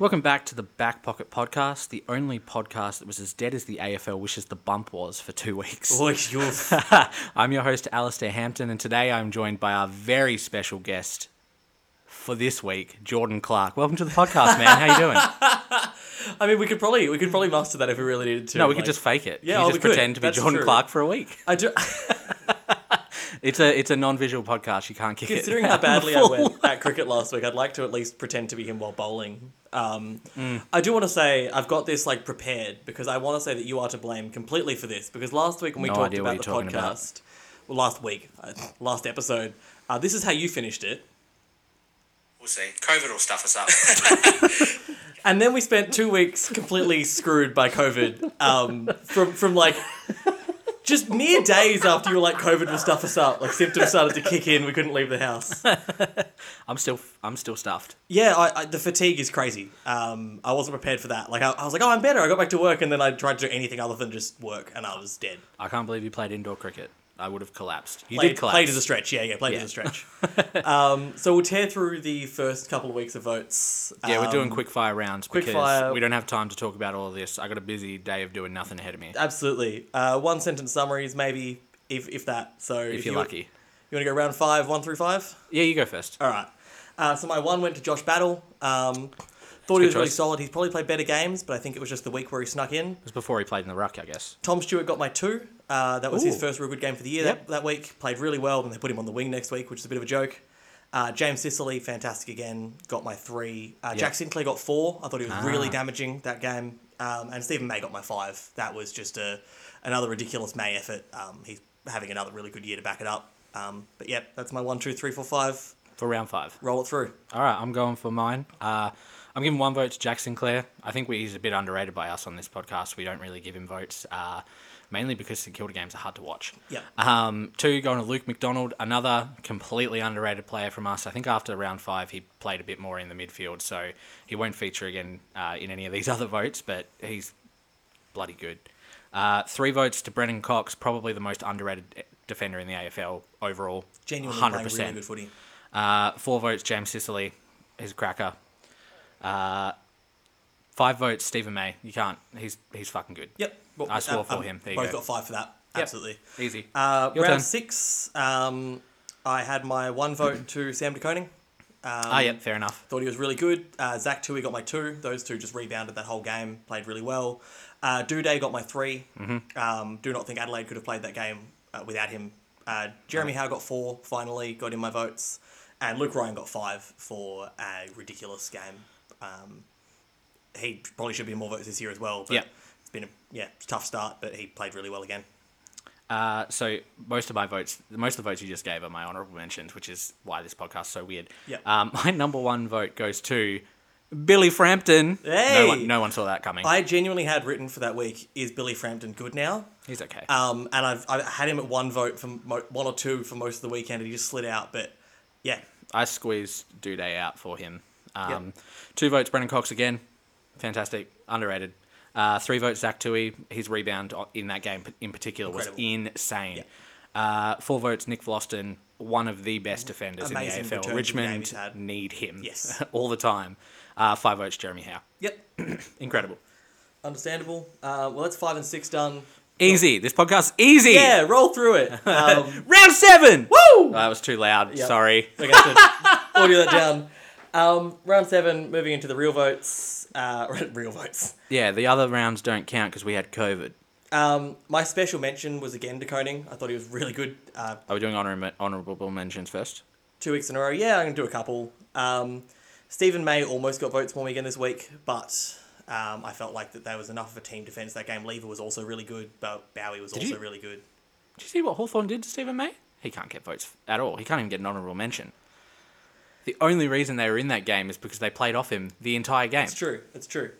Welcome back to the Back Pocket Podcast, the only podcast that was as dead as the AFL wishes the bump was for two weeks. I'm your host, Alistair Hampton, and today I'm joined by our very special guest for this week, Jordan Clark. Welcome to the podcast, man. How you doing? I mean, we could probably we could probably master that if we really needed to. No, we could just fake it. Yeah, you oh, just we could. pretend to be That's Jordan true. Clark for a week. I do. It's a it's a non-visual podcast. You can't kick Considering it. Considering how badly I went at cricket last week, I'd like to at least pretend to be him while bowling. Um, Mm. I do want to say I've got this like prepared because I want to say that you are to blame completely for this because last week when we No talked about the you're about. podcast, well, last week, uh, last episode, uh, this is how you finished it. We'll see. COVID will stuff us up. And then we spent two weeks completely screwed by COVID. Um, from from like just mere days after you were like COVID will stuff us up. Like symptoms started to kick in. We couldn't leave the house. I'm still I'm still stuffed. Yeah, I, I, the fatigue is crazy. Um, I wasn't prepared for that. Like I, I was like, oh, I'm better. I got back to work, and then I tried to do anything other than just work, and I was dead. I can't believe you played indoor cricket. I would have collapsed. You Played, did collapse. played as a stretch. Yeah, yeah, played Yeah. as a stretch. um, so we'll tear through the first couple of weeks of votes. Yeah, we're doing Um, quick fire rounds quick because fire. we don't have time to talk about all of this. I got a busy day of doing nothing ahead of me. Absolutely. Uh, one sentence summaries, maybe, if, if that. So If you're you, lucky. You want to go round five, one through five? Yeah, you go first. All right. Uh, so my one went to Josh Battle. Um, thought he was really solid. He's probably played better games, but I think it was just the week where he snuck in. It was before he played in the ruck, I guess. Tom Stewart got my two. Uh, that was his first real good game for the year Yep. that, that week. Played really well. Then they put him on the wing next week, which is a bit of a joke. Uh, James Sicily, fantastic again, got my three. Uh, Jack Sinclair got four. I thought he was really Ah. damaging that game. Um, and Steven May got my five. That was just a another ridiculous May effort. Um, he's having another really good year to back it up. Um, but yeah, that's my one, two, three, four, five. For round five. Roll it through. All right, I'm going for mine. Uh, I'm giving one vote to Jack Sinclair. I think we, he's a bit underrated by us on this podcast. We don't really give him votes, uh, mainly because St Kilda games are hard to watch. Yep. Um, two, going to Luke McDonald, another completely underrated player from us. I think after round five, he played a bit more in the midfield, so he won't feature again uh, in any of these other votes, but he's bloody good. Uh, three votes to Brennan Cox, probably the most underrated defender in the AFL overall. Genuinely 100%. playing really good footy. Uh, four votes, James Sicily. He's a cracker. Uh, five votes, Steven May. You can't. He's he's fucking good. Yep. I swore um, for um, him. There both go. got five for that. Yep. Absolutely. Easy. Uh, round turn. six, um, I had my one vote to Sam De Koning. Um, Ah, yeah, fair enough. Thought he was really good. Uh, Zac Tuohy got my two. Those two just rebounded that whole game. Played really well. Uh, Doedee got my 3 Mm-hmm. Um, do not think Adelaide could have played that game uh, without him. Uh, Jeremy Howe got four. Finally got in my votes, and Luke Ryan got five for a ridiculous game. Um, he probably should be in more votes this year as well. But Yeah. It's been a yeah tough start, but he played really well again. Uh, so most of my votes, most of the votes you just gave are my honourable mentions, which is why this podcast's so weird. Yep. Um, my number one vote goes to Billy Frampton. Hey! No one, no one saw that coming. I genuinely had written for that week, is Billy Frampton good now? He's okay. Um, and I've, I had him at one vote for mo- one or two for most of the weekend, and he just slid out. But yeah, I squeezed Doedee out for him. Um, Yep. Two votes, Brennan Cox again. Fantastic. Underrated. Uh, three votes, Zac Tuohy. His rebound in that game in particular was Incredible. insane. Yep. Uh, four votes, Nick Vlastuin. One of the best defenders Amazing in the AFL. Richmond need him Yes. all the time. Uh, five votes, Jeremy Howe. yep, Incredible. understandable. Uh, well, that's five and six done. Easy. This podcast's easy. Yeah, roll through it. Um, Round seven. woo! Oh, that was too loud. Yep. Sorry. We're going to audio that down. Um, round seven, moving into the real votes. Uh, real votes. Yeah, the other rounds don't count because we had COVID. Um, my special mention was again De Koning. I thought he was really good. Uh, Are we doing honor- honourable mentions first? two weeks in a row. Yeah, I'm going to do a couple. Um, Steven May almost got votes for me again this week, but um, I felt like that there was enough of a team defence that game. Lever was also really good, but Bowey was also you- really good. Did you see what Hawthorn did to Steven May? He can't get votes at all. He can't even get an honourable mention. The only reason they were in that game is because they played off him the entire game. It's true. It's true.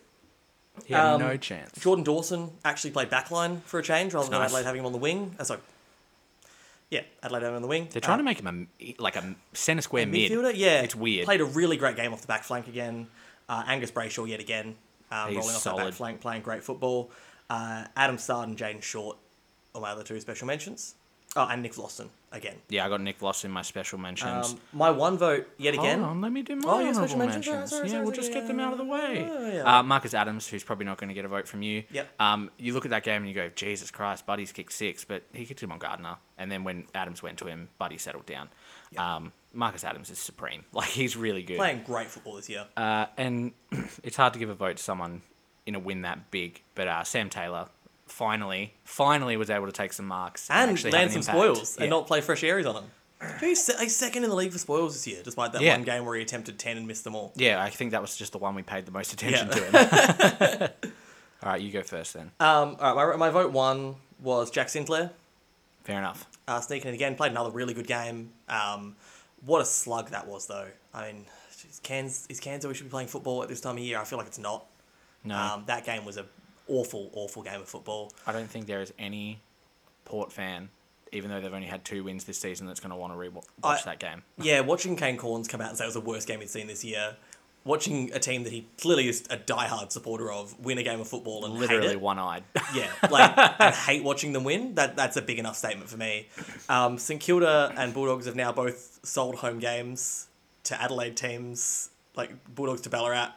He had Um, no chance. Jordan Dawson actually played backline for a change rather than nice. Adelaide having him on the wing. Uh, sorry. Yeah, Adelaide having him on the wing. They're trying to make him a like a centre square mid. midfielder. Yeah, it's weird. Played a really great game off the back flank again. Uh, Angus Brayshaw yet again, um, He's rolling off that solid. back flank, playing great football. Uh, Adam Saad and Jayden Short are my other two special mentions. Oh, and Nick Lawson again. Yeah, I got Nick Loss in my special mentions. Um, my one vote yet again. Hold on, let me do my Oh, yeah, honourable special mentions. mentions. Sorry, sorry, yeah, sorry, we'll just sorry, get them out of the way. yeah, yeah. Uh, Marcus Adams, who's probably not going to get a vote from you. Yep. Um, you look at that game and you go, Jesus Christ, Buddy's kicked six, but he kicked him on Gardiner. And then when Adams went to him, Buddy settled down. Um, Marcus Adams is supreme. Like, he's really good. Playing great football this year. Uh, and it's hard to give a vote to someone in a win that big, but uh, Sam Taylor finally, finally was able to take some marks and actually land have some an spoils Yeah. and not play fresh areas on him. He's, second in the league for spoils this year, despite that Yeah. one game where he attempted 10 and missed them all. Yeah, I think that was just the one we paid the most attention Yeah. to him. All right, you go first then. Um, all right, my, my vote one was Jack Sinclair. Fair enough. Uh, sneaking in again, played another really good game. Um, what a slug that was, though. I mean, geez, Cairns, is Cairns we should be playing football at this time of year? I feel like it's not. No, Um, that game was a awful, awful game of football. I don't think there is any Port fan, even though they've only had two wins this season, that's going to want to re- watch I- that game. Yeah, watching Kane Cornes come out and say it was the worst game he'd seen this year, watching a team that he clearly is a diehard supporter of win a game of football and Literally it. one-eyed. Yeah, like and hate watching them win. That that's a big enough statement for me. Um, St Kilda and Bulldogs have now both sold home games to Adelaide teams, like Bulldogs to Ballarat,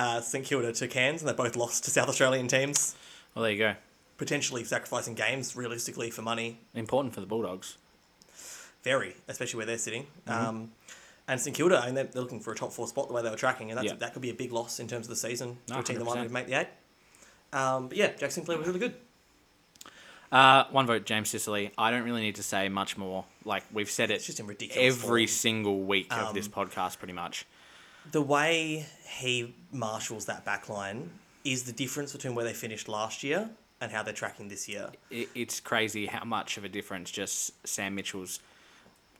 uh, St Kilda to Cairns, and they both lost to South Australian teams, well, there you go. potentially sacrificing games realistically for money. Important for the Bulldogs. Very, especially where they're sitting. Um, and St Kilda, I mean, they're, they're looking for a top four spot the way they were tracking, and that's Yeah. that could be a big loss in terms of the season to No, a team that wanted to make the eight. Um, but yeah, Jackson Sinclair was really good. Uh, one vote, James Sicily. I don't really need to say much more. Like we've said it It's just in ridiculous every form. single week of Um, this podcast, pretty much. The way he marshals that back line is the difference between where they finished last year and how they're tracking this year. It, it's crazy how much of a difference just Sam Mitchell's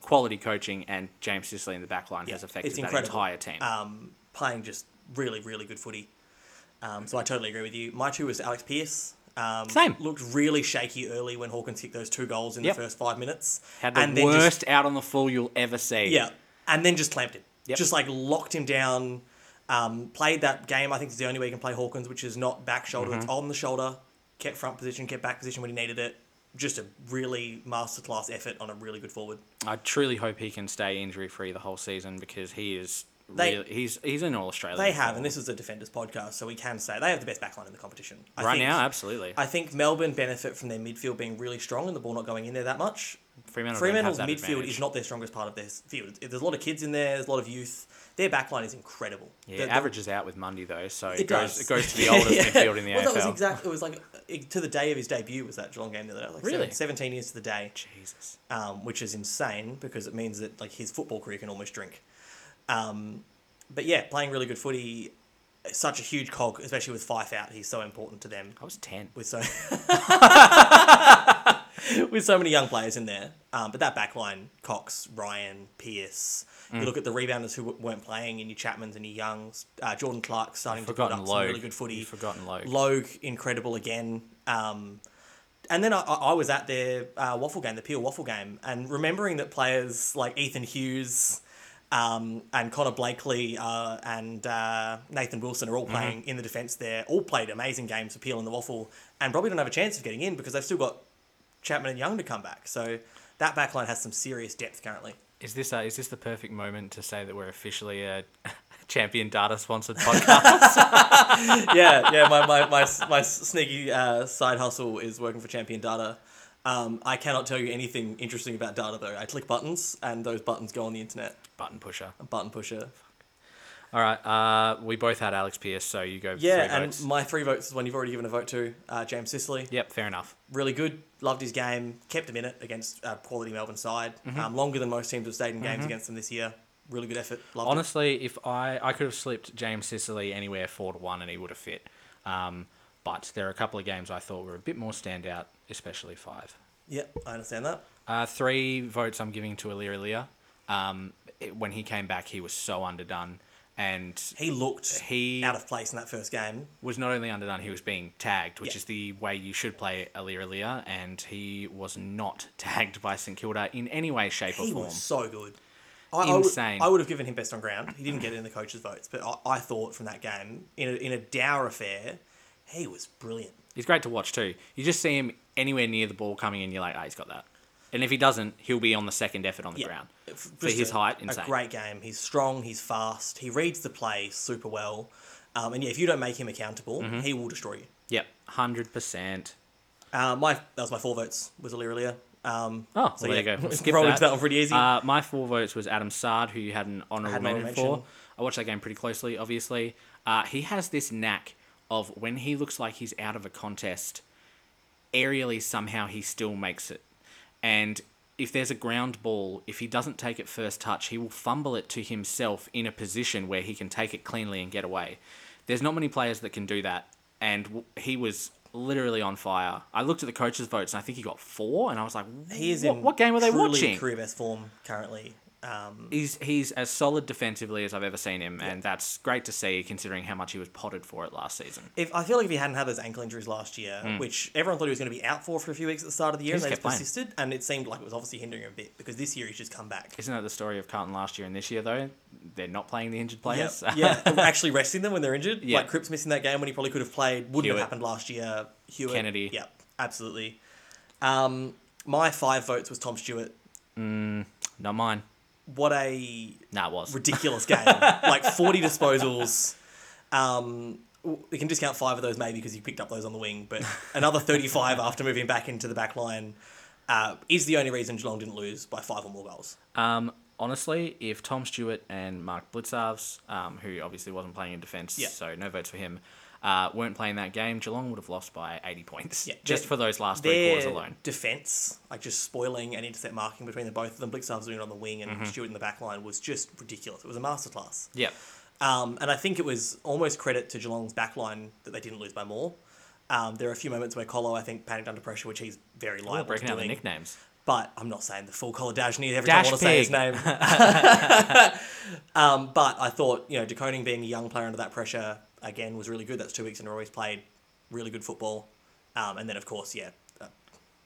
quality coaching and James Sicily in the back line has affected that entire team. Um, playing just really, really good footy. Um, so I totally agree with you. My two was Alex Pearce. Um, Same. Looked really shaky early when Hawkins kicked those two goals in Yep. the first five minutes. Had the and then worst Just, out on the full you'll ever see. yeah, and then just clamped him. Yep. Just like locked him down. Um, played that game. I think it's the only way you can play Hawkins, which is not back shoulder. Mm-hmm. It's on the shoulder. Kept front position. Kept back position when he needed it. Just a really masterclass effort on a really good forward. I truly hope he can stay injury free the whole season because he is They- really he's he's an all Australia. They have, and this is a defenders podcast, so we can say they have the best backline in the competition. I right think, now, absolutely. I think Melbourne benefit from their midfield being really strong and the ball not going in there that much. Fremantle Fremantle's midfield is not their strongest part of their field. There's a lot of kids in there. There's a lot of youth. Their backline is incredible. Yeah, The- it the- averages out with Mundy though, so it, It goes does. it goes to the oldest Yeah. midfield in the well, AFL. that was exactly. It was like to the day of his debut was that Geelong game the other day. Like Really? seven- Seventeen years to the day, Jesus. um, which is insane because it means that like his football career can almost drink. Um, but yeah, playing really good footy, such a huge cog, especially with Fyfe out. He's so important to them I was ten. with so with so many young players in there. Um, but that back line, Cox, Ryan, Pearce. Mm. You look at the rebounders who w- weren't playing, and your Chapmans and your Youngs. Uh, Jordan Clark starting to put up some Logue. really good footy. You've forgotten Logue. Logue, incredible again. Um, and then I, I was at their uh, WAFL game, the Peel WAFL game, and remembering that players like Ethan Hughes um, and Connor Blakely uh, and uh, Nathan Wilson are all Mm-hmm. playing in the defence there, all played amazing games for Peel and the WAFL, and probably don't have a chance of getting in because they've still got Chapman and Young to come back. So that backline has some serious depth currently. Is this uh, is this the perfect moment to say that we're officially a champion data sponsored podcast? yeah, yeah. My, my, my, my sneaky uh, side hustle is working for Champion Data. Um, I cannot tell you anything interesting about data though. I click buttons and those buttons go on the internet. Button pusher. A button pusher. All right. Uh, we both had Alex Pearce, so you go. Yeah, three and votes. my three votes is one you've already given a vote to. Uh, James Sicily. Yep, fair enough. Really good. Loved his game. Kept him in it against uh, quality Melbourne side. Mm-hmm. Um, longer than most teams have stayed in games against them this year. Really good effort. Loved it. Honestly, if I I could have slipped James Sicily anywhere four to one and he would have fit. Um, but there are a couple of games I thought were a bit more standout, especially five. Yep, I understand that. Uh, three votes I'm giving to Aliir. Um, it- when he came back, he was so underdone, and He looked He- out of place in that first game. was not only underdone, he was being tagged, which Yeah. is the way you should play Aliir Aliir, and he was not tagged by St Kilda in any way, shape, or form. He was so good. I, I would- Insane. I would have given him best on ground. He didn't get it in the coaches' votes, but I, I thought from that game, in a, in a dour affair, he was brilliant. He's great to watch too. You just see him anywhere near the ball coming in, you're like, ah, he's got that. And if he doesn't, he'll be on the second effort on the Yeah. ground. F- For just his a- height, insane. A great game. He's strong. He's fast. He reads the play super well. Um, and yeah, if you don't make him accountable, Mm-hmm. he will destroy you. Yep, hundred percent. Uh, my that was my four votes. Was Aliria. Um, Oh, so well, yeah, there you go. Skip roll that. into that one pretty easy. Uh, my four votes was Adam Saad, who you had an honourable Had mention, for. I watched that game pretty closely, obviously. Uh, he has this knack of when he looks like he's out of a contest, aerially somehow he still makes it. And if there's a ground ball, if he doesn't take it first touch, he will fumble it to himself in a position where he can take it cleanly and get away. There's not many players that can do that, and he was literally on fire. I looked at the coaches' votes, and I think he got four, and I was like, he is what, in what game were they truly watching? Career best form currently. Um, He's he's as solid defensively as I've ever seen him, and that's great to see considering how much he was potted for it last season. if I feel like if he hadn't had those ankle injuries last year, which everyone thought he was going to be out for for a few weeks at the start of the year, Hmm. He and they just kept playing. persisted, and it seemed like it was obviously hindering him a bit because this year he's just come back. Isn't that the story of Carlton last year and this year though? They're not playing the injured Yeah, players. yeah, actually resting them when they're injured. Yeah. Like Cripps missing that game when he probably could have played. Wouldn't Hewett. have happened last year. Hewett, Kennedy. Yeah, absolutely. Um, my five votes was Tom Stewart. not mine. What a Nah, was. ridiculous game! like forty disposals. Um, we can discount five of those maybe because you picked up those on the wing, but another thirty-five after moving back into the back line uh, is the only reason Geelong didn't lose by five or more goals. Um, honestly, if Tom Stewart and Mark Blicavs, um, who obviously wasn't playing in defence, Yeah. so no votes for him, uh, weren't playing that game, Geelong would have lost by 80 points. Yeah, just for those last three quarters alone. defense, like just spoiling and intercept marking between the both of them, Blicavs doing it on the wing Mm-hmm. and Stewart in the back line was just ridiculous. It was a masterclass. Yep. Um, and I think it was almost credit to Geelong's back line that they didn't lose by more. Um, there are a few moments where Colo, I think, panicked under pressure, which he's very liable to breaking out the nicknames. But I'm not saying the full Colo Dajni every Dash time I want to say his name. um, but I thought, you know, De Koning being a young player under that pressure, again, was really good. That's two weeks in a row he's played really good football. Um, and then, of course, yeah, uh,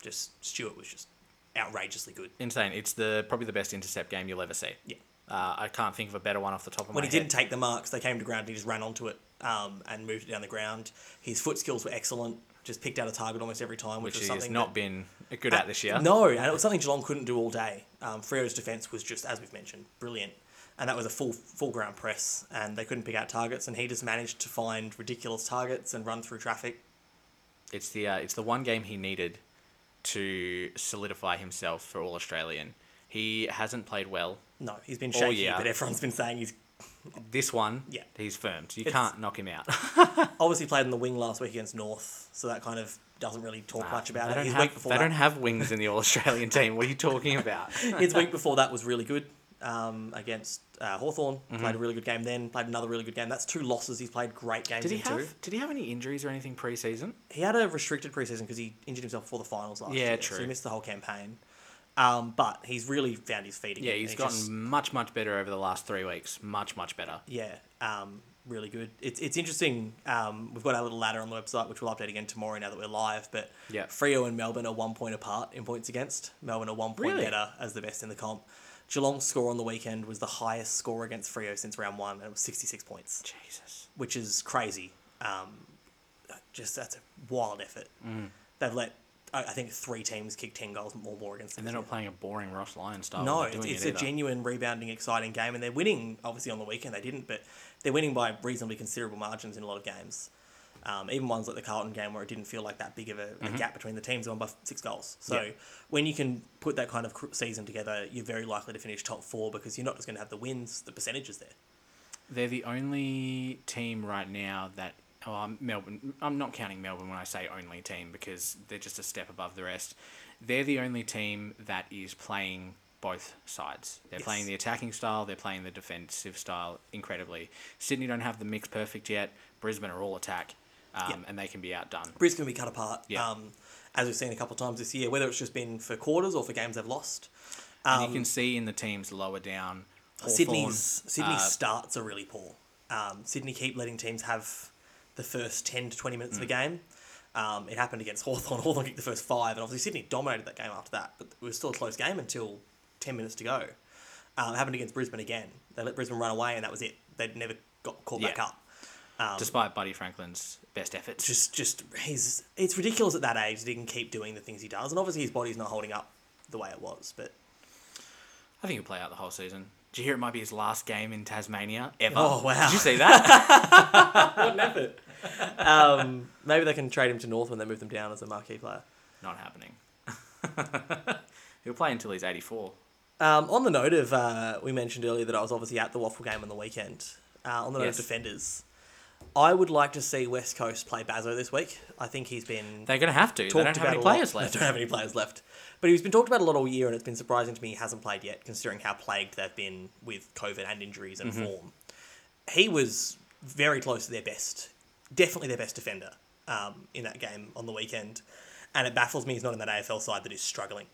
just Stewart was just outrageously good. Insane. It's the probably the best intercept game you'll ever see. Yeah. Uh, I can't think of a better one off the top of When my head. When he didn't take the marks, they came to ground and he just ran onto it um, and moved it down the ground. His foot skills were excellent. Just picked out a target almost every time, which, which was he's something not that, been good at this year. No, and it was something Geelong couldn't do all day. Um, Freo's defence was just, as we've mentioned, brilliant. And that was a full full ground press, and they couldn't pick out targets, and he just managed to find ridiculous targets and run through traffic. It's the uh, it's the one game he needed to solidify himself for All Australian. He hasn't played well. No, he's been shaky, year. but everyone's been saying he's This one, Yeah. he's firmed. You It's- can't knock him out. obviously played on the wing last week against North, so that kind of doesn't really talk much about it. His have, week before they that, don't have wings in the All Australian team. What are you talking about? his week before that was really good um, against uh, Hawthorn. Mm-hmm. Played a really good game then. Played another really good game. That's two losses. He's played great games Did he in two. have? Did he have any injuries or anything pre-season? He had a restricted preseason because he injured himself before the finals last Yeah, year. true. So he missed the whole campaign. Um, but he's really found his feet again. Yeah, he's gotten just- much much better over the last three weeks. Much much better. yeah, um, really good. It's it's interesting. Um, we've got our little ladder on the website, which we'll update again tomorrow now that we're live. But Yeah. Freo and Melbourne are one point apart in points against. Melbourne are one point Really? better as the best in the comp. Geelong's score on the weekend was the highest score against Freo since round one, and it was sixty six points, Jesus. which is crazy. Um, just that's a wild effort. Mm. They've let I I think three teams kick ten goals or more against them. And they're not playing a boring Ross Lyon style. No, it's, it's it a genuine rebounding, exciting game, and they're winning. Obviously, on the weekend they didn't, but they're winning by reasonably considerable margins in a lot of games. Um, even ones like the Carlton game where it didn't feel like that big of a, a Mm-hmm. gap between the teams, they won by six goals. So Yeah. when you can put that kind of season together, you're very likely to finish top four because you're not just going to have the wins, the percentages there. They're the only team right now that. Oh, Melbourne. I'm not counting Melbourne when I say only team because they're just a step above the rest. They're the only team that is playing both sides. They're Yes. playing the attacking style. They're playing the defensive style incredibly. Sydney don't have the mix perfect yet. Brisbane are all attack, um, Yeah. and they can be outdone. Brisbane can be cut apart, Yeah. um, as we've seen a couple of times this year, whether it's just been for quarters or for games they've lost. And Um, you can see in the teams lower down. Hawthorn, Sydney's Sydney's uh, starts are really poor. Um, Sydney keep letting teams have the first ten to twenty minutes of Mm. the game. Um, it happened against Hawthorn. Hawthorn kicked the first five, and obviously Sydney dominated that game after that. But it was still a close game until ten minutes to go. Um, it happened against Brisbane again. They let Brisbane run away, and that was it. They'd never got caught back up. Um, despite Buddy Franklin's best efforts. just, just he's it's ridiculous at that age that he can keep doing the things he does, and obviously his body's not holding up the way it was. But I think he'll play out the whole season. Did you hear it might be his last game in Tasmania ever? Oh, wow. Did you see that? what an effort! um, maybe they can trade him to North when they move them down as a marquee player. Not happening. he'll play until he's 84. Um, on the note of, uh, we mentioned earlier that I was obviously at the WAFL game on the weekend. Uh, on the note Yes. of defenders, I would like to see West Coast play Bazzo this week. I think he's been They're going to have to. They don't have any players left. They don't have any players left. But he's been talked about a lot all year, and it's been surprising to me he hasn't played yet, considering how plagued they've been with COVID and injuries and Mm-hmm. form. He was very close to their best, definitely their best defender um, in that game on the weekend. And it baffles me he's not in that AFL side that is struggling.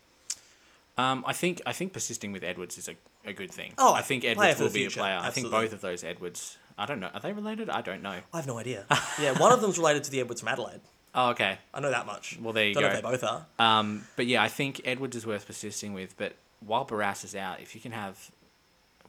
Um, I think I think persisting with Edwards is a, a good thing. Oh, I think Edwards will be future, a player. I think both of those Edwards. I don't know. Are they related? I don't know. I have no idea. Yeah, one of them's related to the Edwards from Adelaide. Oh, okay. I know that much. Well, there you Don't know if they both are. Um, but yeah, I think Edwards is worth persisting with. But while Barrass is out, if you can have,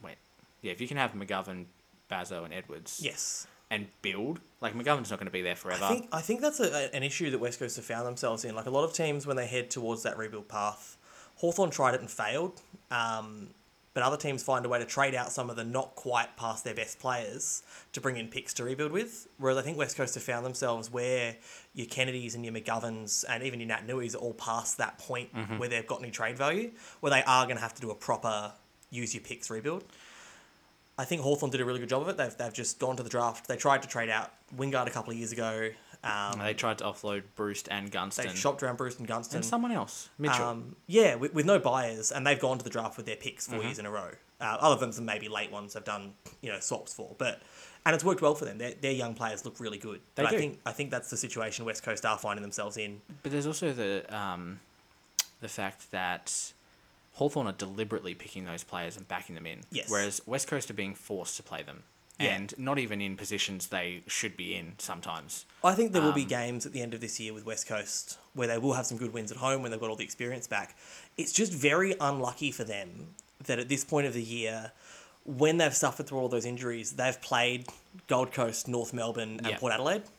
wait, yeah, if you can have McGovern, Bazzo, and Edwards, Yes. and build like McGovern's not going to be there forever. I think I think that's a, a- an issue that West Coast have found themselves in. Like a lot of teams when they head towards that rebuild path, Hawthorn tried it and failed. Um, but other teams find a way to trade out some of the not quite past their best players to bring in picks to rebuild with. Whereas I think West Coast have found themselves where your Kennedys and your McGoverns and even your Nat Nuis are all past that point mm-hmm. where they've got any trade value, where they are going to have to do a proper use your picks rebuild. I think Hawthorn did a really good job of it. They've, they've just gone to the draft. They tried to trade out Wingard a couple of years ago. Um, they tried to offload Bruce and Gunston. they shopped around Bruce and Gunston. and someone else, Mitchell. Um, yeah, with, with no buyers, and they've gone to the draft with their picks Mm-hmm. 4 years in a row. Uh, other than some maybe late ones have done, you know, swaps for, but and it's worked well for them. Their, their young players look really good. They but do. I think I think that's the situation West Coast are finding themselves in. But there's also the um, the fact that Hawthorn are deliberately picking those players and backing them in. Yes. Whereas West Coast are being forced to play them. Yeah. And not even in positions they should be in sometimes. I think there will be Um, games at the end of this year with West Coast where they will have some good wins at home when they've got all the experience back. It's just very unlucky for them that at this point of the year, when they've suffered through all those injuries, they've played Gold Coast, North Melbourne, and Yeah. Port Adelaide. Port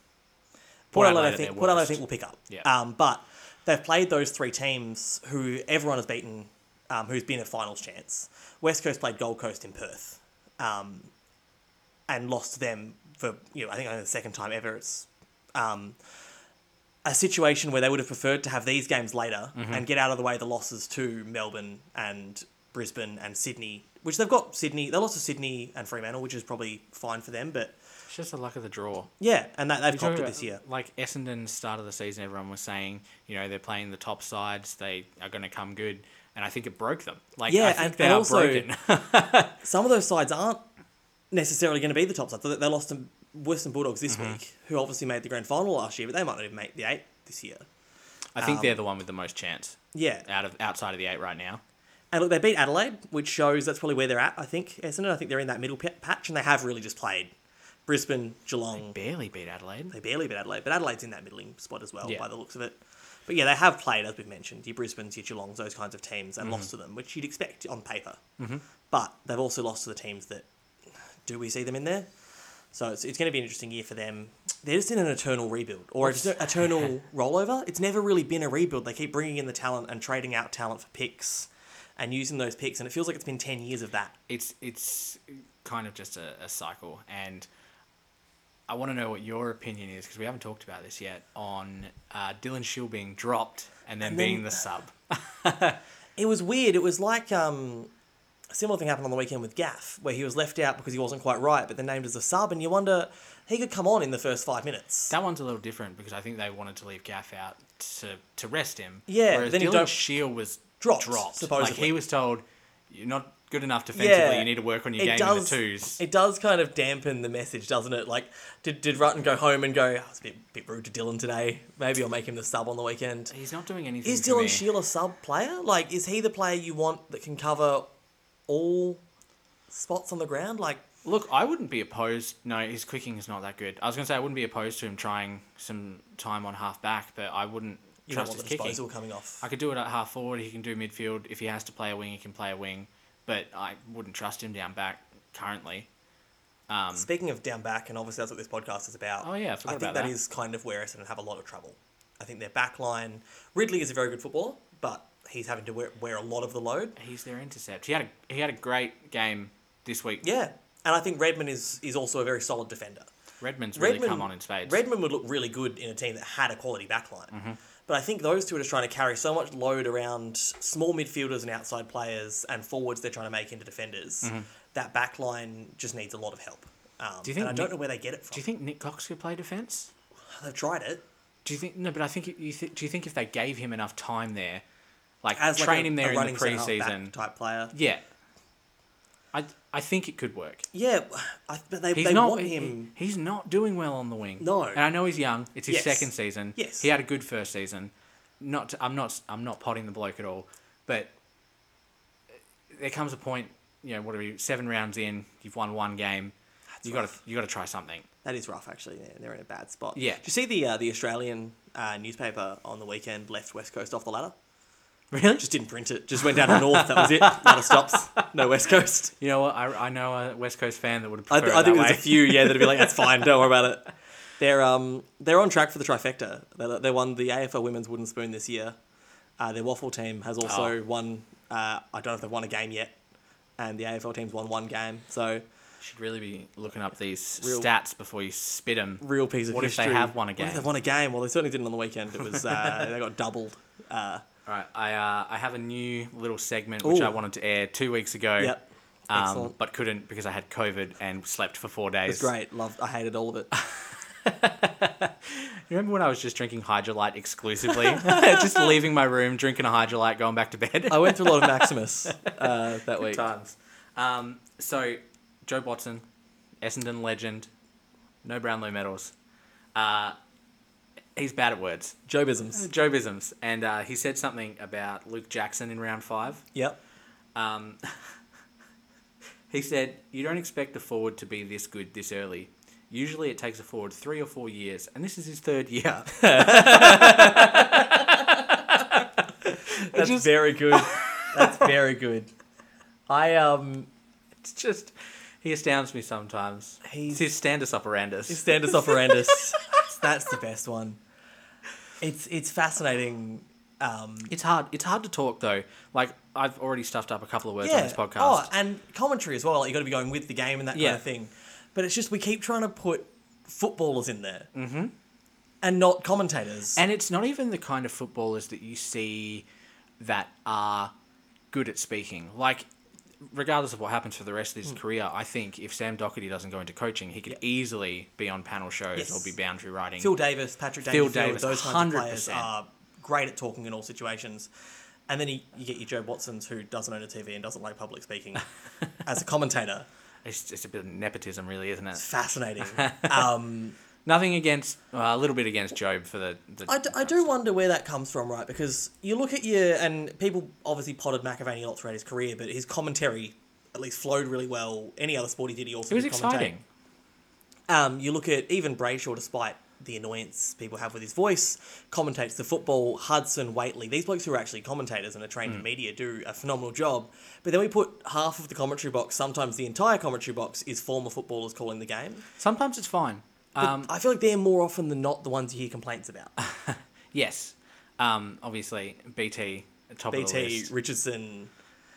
Port, Adelaide, Adelaide I think, Port Adelaide, I think will pick up. Yeah. Um, but they've played those three teams who everyone has beaten, um, who's been a finals chance. West Coast played Gold Coast in Perth, um, and lost them for you know I think only the second time ever. It's um, a situation where they would have preferred to have these games later Mm-hmm. and get out of the way the losses to Melbourne and Brisbane and Sydney, which they've got Sydney. They lost to Sydney and Fremantle, which is probably fine for them, but. It's just the luck of the draw. Yeah, and that, they've copped it this year. Like Essendon start of the season, everyone was saying, you know, they're playing the top sides, they are going to come good, and I think it broke them. Like, Yeah, and- they and are also- broken. some of those sides aren't necessarily going to be the top sides. They they lost to Western Bulldogs this Mm-hmm. week, who obviously made the grand final last year, but they might not even make the eight this year. I think they're Um, the one with the most chance Yeah, out of outside of the eight right now. and look, they beat Adelaide, which shows that's probably where they're at. I think Essendon. I think they're in that middle pa- patch, and they have really just played Brisbane, Geelong. Barely beat Adelaide. They barely beat Adelaide, but Adelaide's in that middling spot as well, Yeah. by the looks of it. But yeah, they have played, as we've mentioned, your Brisbane's, your Geelongs, those kinds of teams, and Mm-hmm. lost to them, which you'd expect on paper. Mm-hmm. But they've also lost to the teams that do we see them in there? So it's, it's going to be an interesting year for them. They're just in an eternal rebuild or just an eternal rollover. It's never really been a rebuild. They keep bringing in the talent and trading out talent for picks and using those picks, and it feels like it's been 10 years of that. It's it's kind of just a, a cycle, and I want to know what your opinion is because we haven't talked about this yet on uh, Dylan Shiel being dropped and then And then- being the sub. It was weird. It was like um, a similar thing happened on the weekend with Gaff, where he was left out because he wasn't quite right, but then named as a sub, and you wonder he could come on in the first five minutes. That one's a little different because I think they wanted to leave Gaff out to, to rest him. Yeah, Whereas then Dylan don't- Shield was Dropped, dropped. supposedly. Like he was told, "You're not good enough defensively. Yeah, you need to work on your it game in does- the twos. It does kind of dampen the message, doesn't it? Like, did, did Rutten go home and go, oh, it's a bit, bit rude to Dylan today? Maybe I'll make him the sub on the weekend. He's not doing anything. Is. Dylan Shiel a sub player? Like, is he the player you want that can cover all spots on the ground? Like, Look, I wouldn't be opposed. No, his kicking is not that good. I was going to say I wouldn't be opposed to him trying some time on half back, but I wouldn't you trust his the kicking. disposal coming off. I could do it at half forward. He can do midfield. If he has to play a wing, he can play a wing. But I wouldn't trust him down back currently. Um, Speaking of down back, and obviously that's what this podcast is about. Oh, yeah, I I think that. is kind of where Essendon have a lot of trouble. I think their back line, Ridley is a very good footballer, but he's having to wear, wear a lot of the load. He's their intercept. He had a he had a great game this week. Yeah, and I think Redman is is also a very solid defender. Redman's really Redman come on in spades. Redman would look really good in a team that had a quality backline. Mm-hmm. But I think those two are just trying to carry so much load around small midfielders and outside players and forwards they're trying to make into defenders. That backline just needs a lot of help. Um, Mm-hmm. Do you think and I don't know where they get it from. Do you think Nik Cox could play defense? They've tried it. Do you think no? But I think you th- do you think if they gave him enough time there, like As like train a, him there in the running centre-half back preseason, type player. yeah, I I think it could work. Yeah, I, but they, He's they not. want he- him. he's not doing well on the wing. No. and I know he's young. It's his Yes. second season. Yes. he had a good first season. Not. To, I'm not. I'm not potting the bloke at all. But there comes a point. You know, what are you? Seven rounds in, you've won one game. you got to. You got to try something. That is rough, actually. They're, they're in a bad spot. Yeah. Did you see the uh, the Australian uh, newspaper on the weekend left West Coast off the ladder? Really? Just didn't print it. Just went down to North. That was it. Ladder stops. No West Coast. You know what? I, I know a West Coast fan that would I, prefer th- I think there's a few, yeah, that'd be like, that's fine, don't worry about it. They're um they're on track for the trifecta. They, they won the AFL Women's Wooden Spoon this year. Uh, their WAFL team has also Oh. won. Uh, I don't know if they've won a game yet, and the AFL team's won one game. So Should really be looking up these Real- stats before you spit them. real piece of What if they history. have won a What if game? they won a game? Well, they certainly didn't on the weekend. It was uh, they got doubled. Uh, All right, I uh, I have a new little segment which Ooh. I wanted to air two weeks ago. Yep. Um, Excellent. but couldn't because I had COVID and slept for four days. it's great. Loved. I hated all of it. You remember when I was just drinking Hydralyte exclusively? just leaving my room, drinking a Hydralyte, going back to bed. I went through a lot of Maximus uh, that week. times. Um, so, Jobe Watson, Essendon legend, no Brownlow medals. Uh, he's bad at words. Jobisms. Joe Bisms, and uh, he said something about Luke Jackson in round five. Yep. Um, he said, "You don't expect a forward to be this good this early. Usually, it takes a forward three or four years, and this is his third year." That's just- very good. That's very good. I um it's just he astounds me sometimes. He's- It's his standus operandus. His standus operandus. That's the best one. It's it's fascinating. Um, It's hard. It's hard to talk though. Like I've already stuffed up a couple of words on this podcast. Oh, and commentary as well. Like you got to be going with the game and that Yeah. kind of thing. But it's just we keep trying to put footballers in there, mm-hmm. and not commentators. And it's not even the kind of footballers that you see that are good at speaking. Like, regardless of what happens for the rest of his career, I think if Sam Docherty doesn't go into coaching, he could easily be on panel shows Yes. or be boundary writing. Phil Davis, Patrick Phil Davis, those kinds of players are great at talking in all situations. And then you, you get your Jobe Watsons, who doesn't own a TV and doesn't like public speaking, as a commentator. It's just a bit of nepotism, really, isn't it? It's Fascinating. Um, Nothing against, well, a little bit against Jobe for the. the I, d- I do wonder where that comes from, right? Because you look at your and people obviously potted McAvaney a lot throughout his career, but his commentary at least flowed really well. Any other sport he did, he also It was exciting. Um, you look at even Brayshaw, despite the annoyance people have with his voice, commentates the football. Hudson, Whateley, these blokes who are actually commentators and are trained Hmm. in media do a phenomenal job. But then we put half of the commentary box, sometimes the entire commentary box, is former footballers calling the game. Sometimes it's fine. Um, I feel like they're more often than not the ones you hear complaints about. yes. Um, obviously, BT, top of the BT, list. Richardson,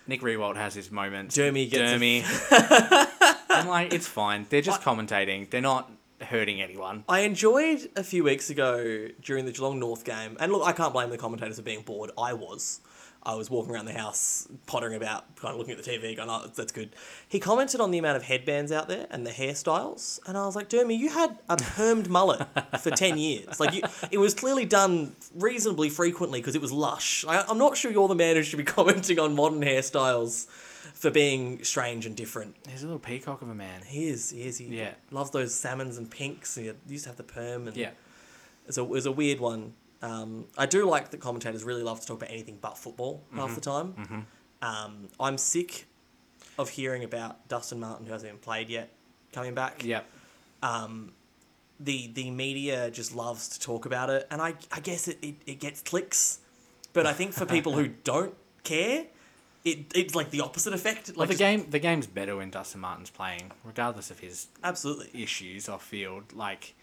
Nick Riewoldt has his moments. Dermy gets Dermy. I'm like, it's fine. They're just commentating. They're not hurting anyone. I enjoyed a few weeks ago during the Geelong North game, and look, I can't blame the commentators for being bored. I was. I was walking around the house, pottering about, kind of looking at the TV, going, oh, that's good. He commented on the amount of headbands out there and the hairstyles, and I was like, Dermy, you had a permed mullet for 10 years. Like, you, it was clearly done reasonably frequently because it was lush. I, I'm not sure you're the man who should be commenting on modern hairstyles for being strange and different. He's a little peacock of a man. He is, he is. He Yeah. loves those salmons and pinks. He used to have the perm. And Yeah. it's a, it was a weird one. Um, I do like that commentators really love to talk about anything but football half Mm-hmm. the time. Um, I'm sick of hearing about Dustin Martin, who hasn't even played yet, coming back. Yep. The the media just loves to talk about it, and I, I guess it, it, it gets clicks. But I think for people who don't care, it, it's like the opposite effect. Well, Like the just- game the game's better when Dustin Martin's playing, regardless of his Absolutely. issues off field. Like,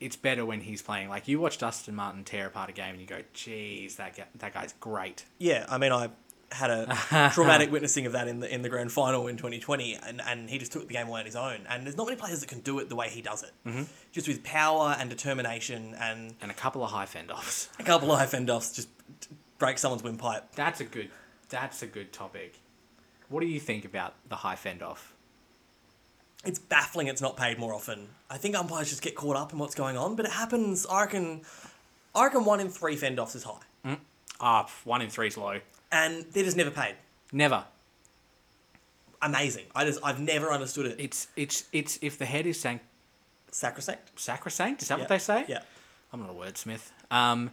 it's better when he's playing. Like you watch Dustin Martin tear apart a game and you go, "Geez, that guy, that guy's great." Yeah, I mean, I had a traumatic witnessing of that in the in the grand final in 2020, and, and he just took the game away on his own. And there's not many players that can do it the way he does it, mm-hmm. just with power and determination and And a couple of high fend offs. a couple of high fend offs just break someone's windpipe. That's a good. That's a good topic. What do you think about the high fend off? It's baffling it's not paid more often. I think umpires just get caught up in what's going on, but it happens. I reckon, I reckon one in three fend offs is high, Ah, one in three's low. and they're just never paid. Never. Amazing. I just I've never understood it. It's it's it's if the head is sanct- Sacrosanct. sacrosanct. Is that Yeah. what they say? Yeah. I'm not a wordsmith. Um,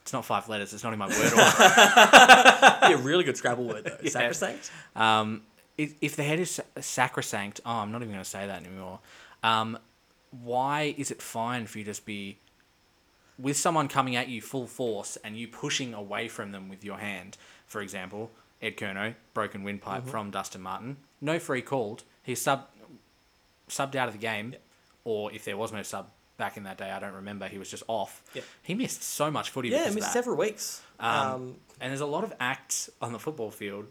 it's not five letters. It's not in my word order. Be a really good Scrabble word though. Sacrosanct. Um, if, if the head is sacrosanct, oh, I'm not even going to say that anymore. Um, why is it fine for you to just be with someone coming at you full force and you pushing away from them with your hand? For example, Ed Curnow, broken windpipe from Dustin Martin. No free called. He's sub subbed out of the game, or if there was no sub back in that day, I don't remember. He was just off. Yeah. He missed so much footy. Yeah, missed several weeks. Um, Um, and there's a lot of acts on the football field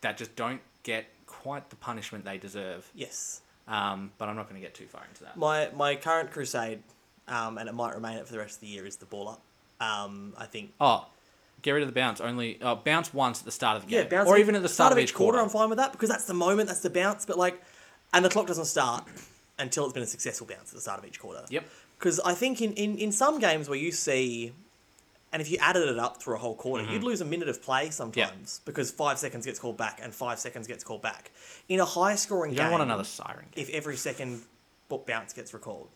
that just don't get quite the punishment they deserve. yes. Um, but I'm not going to get too far into that. My my current crusade, um, and it might remain it for the rest of the year, is the ball up. Um, I think. Oh, get rid of the bounce. Only uh, bounce once at the start of the Yeah, game, bounce or even at the start, of each quarter. I'm fine with that because that's the moment, that's the bounce. But like, and the clock doesn't start until it's been a successful bounce at the start of each quarter. Yep. Because I think in, in, in some games where you see, and if you added it up through a whole quarter, Mm-hmm. you'd lose a minute of play sometimes because five seconds gets called back and five seconds gets called back. In a high scoring You game, don't want another siren. if every second bounce gets recalled,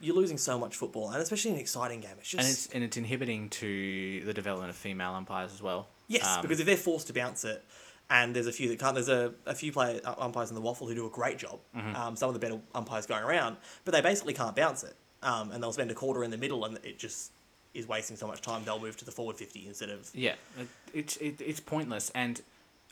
you're losing so much football, and especially in an exciting game. It's just and it's and it's inhibiting to the development of female umpires as well. Yes, Um, because if they're forced to bounce it, and there's a few that can't, there's a, a few player uh, umpires in the WAFL who do a great job. Mm-hmm. Um, some of the better umpires going around, but they basically can't bounce it, um, and they'll spend a quarter in the middle, and it just is wasting so much time. They'll move to the forward fifty instead of yeah, it's it, it's pointless, and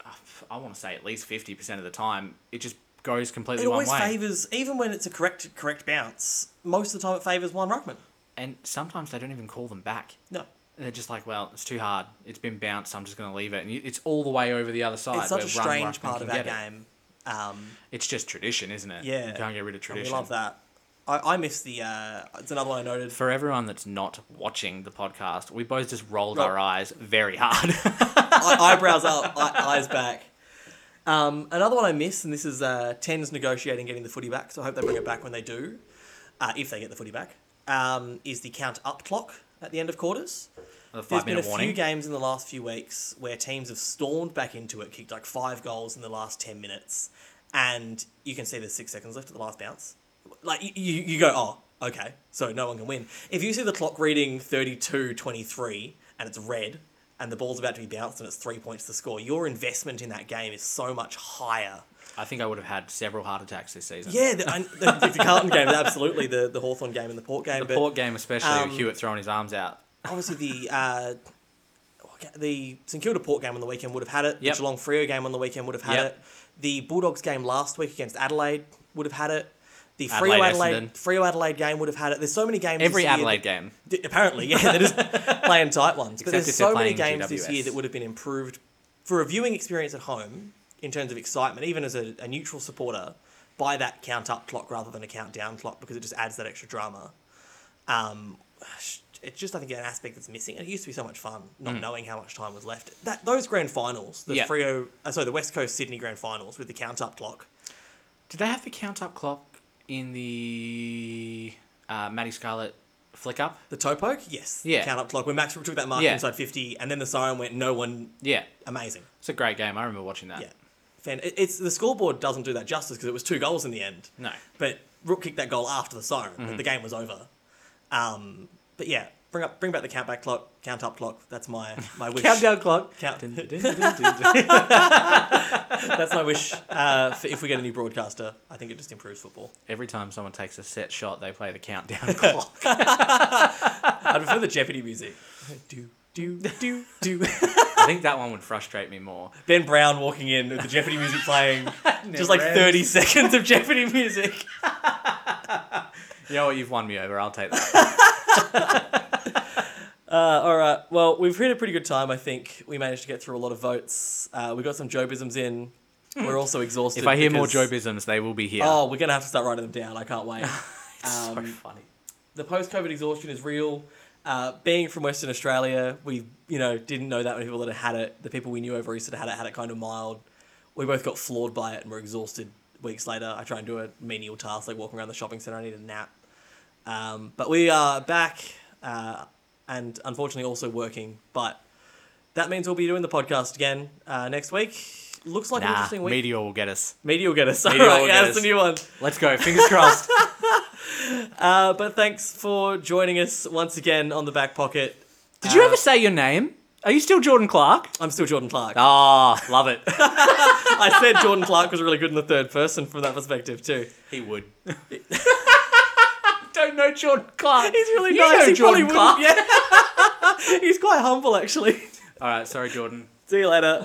uh, I want to say at least fifty percent of the time it just goes completely it one always favors, even when it's a correct correct bounce. Most of the time, it favors one ruckman. and sometimes they don't even call them back. No, They're just like, well, it's too hard. It's been bounced. I'm just going to leave it. And it's all the way over the other side. it's such a strange part of that get it. game. Um, It's just tradition, isn't it? yeah, You can't get rid of tradition. We love that. I, I miss the. Uh, it's another one I noted. For everyone that's not watching the podcast, we both just rolled Roll. our eyes very hard. Eye- eyebrows up, eye- eyes back. Um, another one I miss, and this is uh, Tens negotiating getting the footy back, so I hope they bring it back when they do, uh, if they get the footy back, um, is the count up clock at the end of quarters. the There's been a minute few games in the last few weeks where teams have stormed back into it, kicked like five goals in the last 10 minutes, and you can see there's six seconds left at the last bounce. Like, you, you, go, oh, okay, so no one can win. If you see the clock reading 32 23 and it's red, and the ball's about to be bounced and it's three points to score, your investment in that game is so much higher. I think I would have had several heart attacks this season. Yeah, the, the, the Carlton game, absolutely, the, the Hawthorn game and the Port game. The but Port game, especially, um, with Hewitt throwing his arms out. obviously the uh, the St Kilda Port game on the weekend would have had it. Yep. The Geelong Freo game on the weekend would have had Yep. it. The Bulldogs game last week against Adelaide would have had it. The Adelaide, Freo Adelaide, Essendon. Adelaide game would have had it. There's so many games. Every this year Adelaide that- game. Apparently, yeah, they're just playing tight ones. but Except there's if so many games this year that would have been improved for a viewing experience at home in terms of excitement, even as a, a neutral supporter, by that count up clock rather than a count down clock because it just adds that extra drama. Um, it's just I think an aspect that's missing. And it used to be so much fun not knowing how much time was left. That those grand finals, the Mm. Yeah. Freo, uh, sorry, the West Coast Sydney grand finals with the count up clock. Did they have the count up clock in the uh, Matty Scarlett flick up? The toe poke, yes. Yeah. Count up clock. When Max took that mark Yeah. inside 50, and then the siren went, no one, Yeah. amazing. It's a great game. I remember watching that. Yeah. Fan, it- it's the scoreboard doesn't do that justice because it was two goals in the end. No. But Rooke kicked that goal after the siren. Mm-hmm. but The game was over. Um, but yeah, bring up, bring back the count back clock, count up clock. That's my my wish. Countdown clock. Count. Dun, dun, dun. That's my wish. Uh, for if we get a new broadcaster, I think it just improves football. Every time someone takes a set shot, they play the countdown clock. I prefer the Jeopardy music. Do do do do. I think that one would frustrate me more. Ben Brown walking in with the Jeopardy music playing, just like ends. thirty seconds of Jeopardy music. You know what? You've won me over. I'll take that. Uh, all right. Well, we've had a pretty good time. I think we managed to get through a lot of votes. Uh, we got some Jobisms in. We're also exhausted. if I hear more because- Jobisms, they will be here. Oh, we're gonna have to start writing them down. I can't wait. so um, funny. the post-COVID exhaustion is real. Uh, being from Western Australia, we you know didn't know that many people that had had it. The people we knew over Easter that had it had it kind of mild. We both got floored by it and were exhausted weeks later. I try and do a menial task like walking around the shopping center. I need a nap. Um, but we are back, uh, and unfortunately also working. But that means we'll be doing the podcast again uh, next week. Looks like an interesting week. Meteor will get us. Media will get us. All right, yeah, that's a new one. Let's go. Fingers crossed. Uh, but thanks for joining us once again on the back pocket. Did you Uh, ever say your name? Are you still Jordan Clark? I'm still Jordan Clark. Ah, love it. I said Jordan Clark was really good in the third person from that perspective too. he would. Don't know Jordan Clark. He's really You nice. he Jordan probably Clark. wouldn't- Yeah. He's quite humble actually. All right, sorry, Jordan. See you later.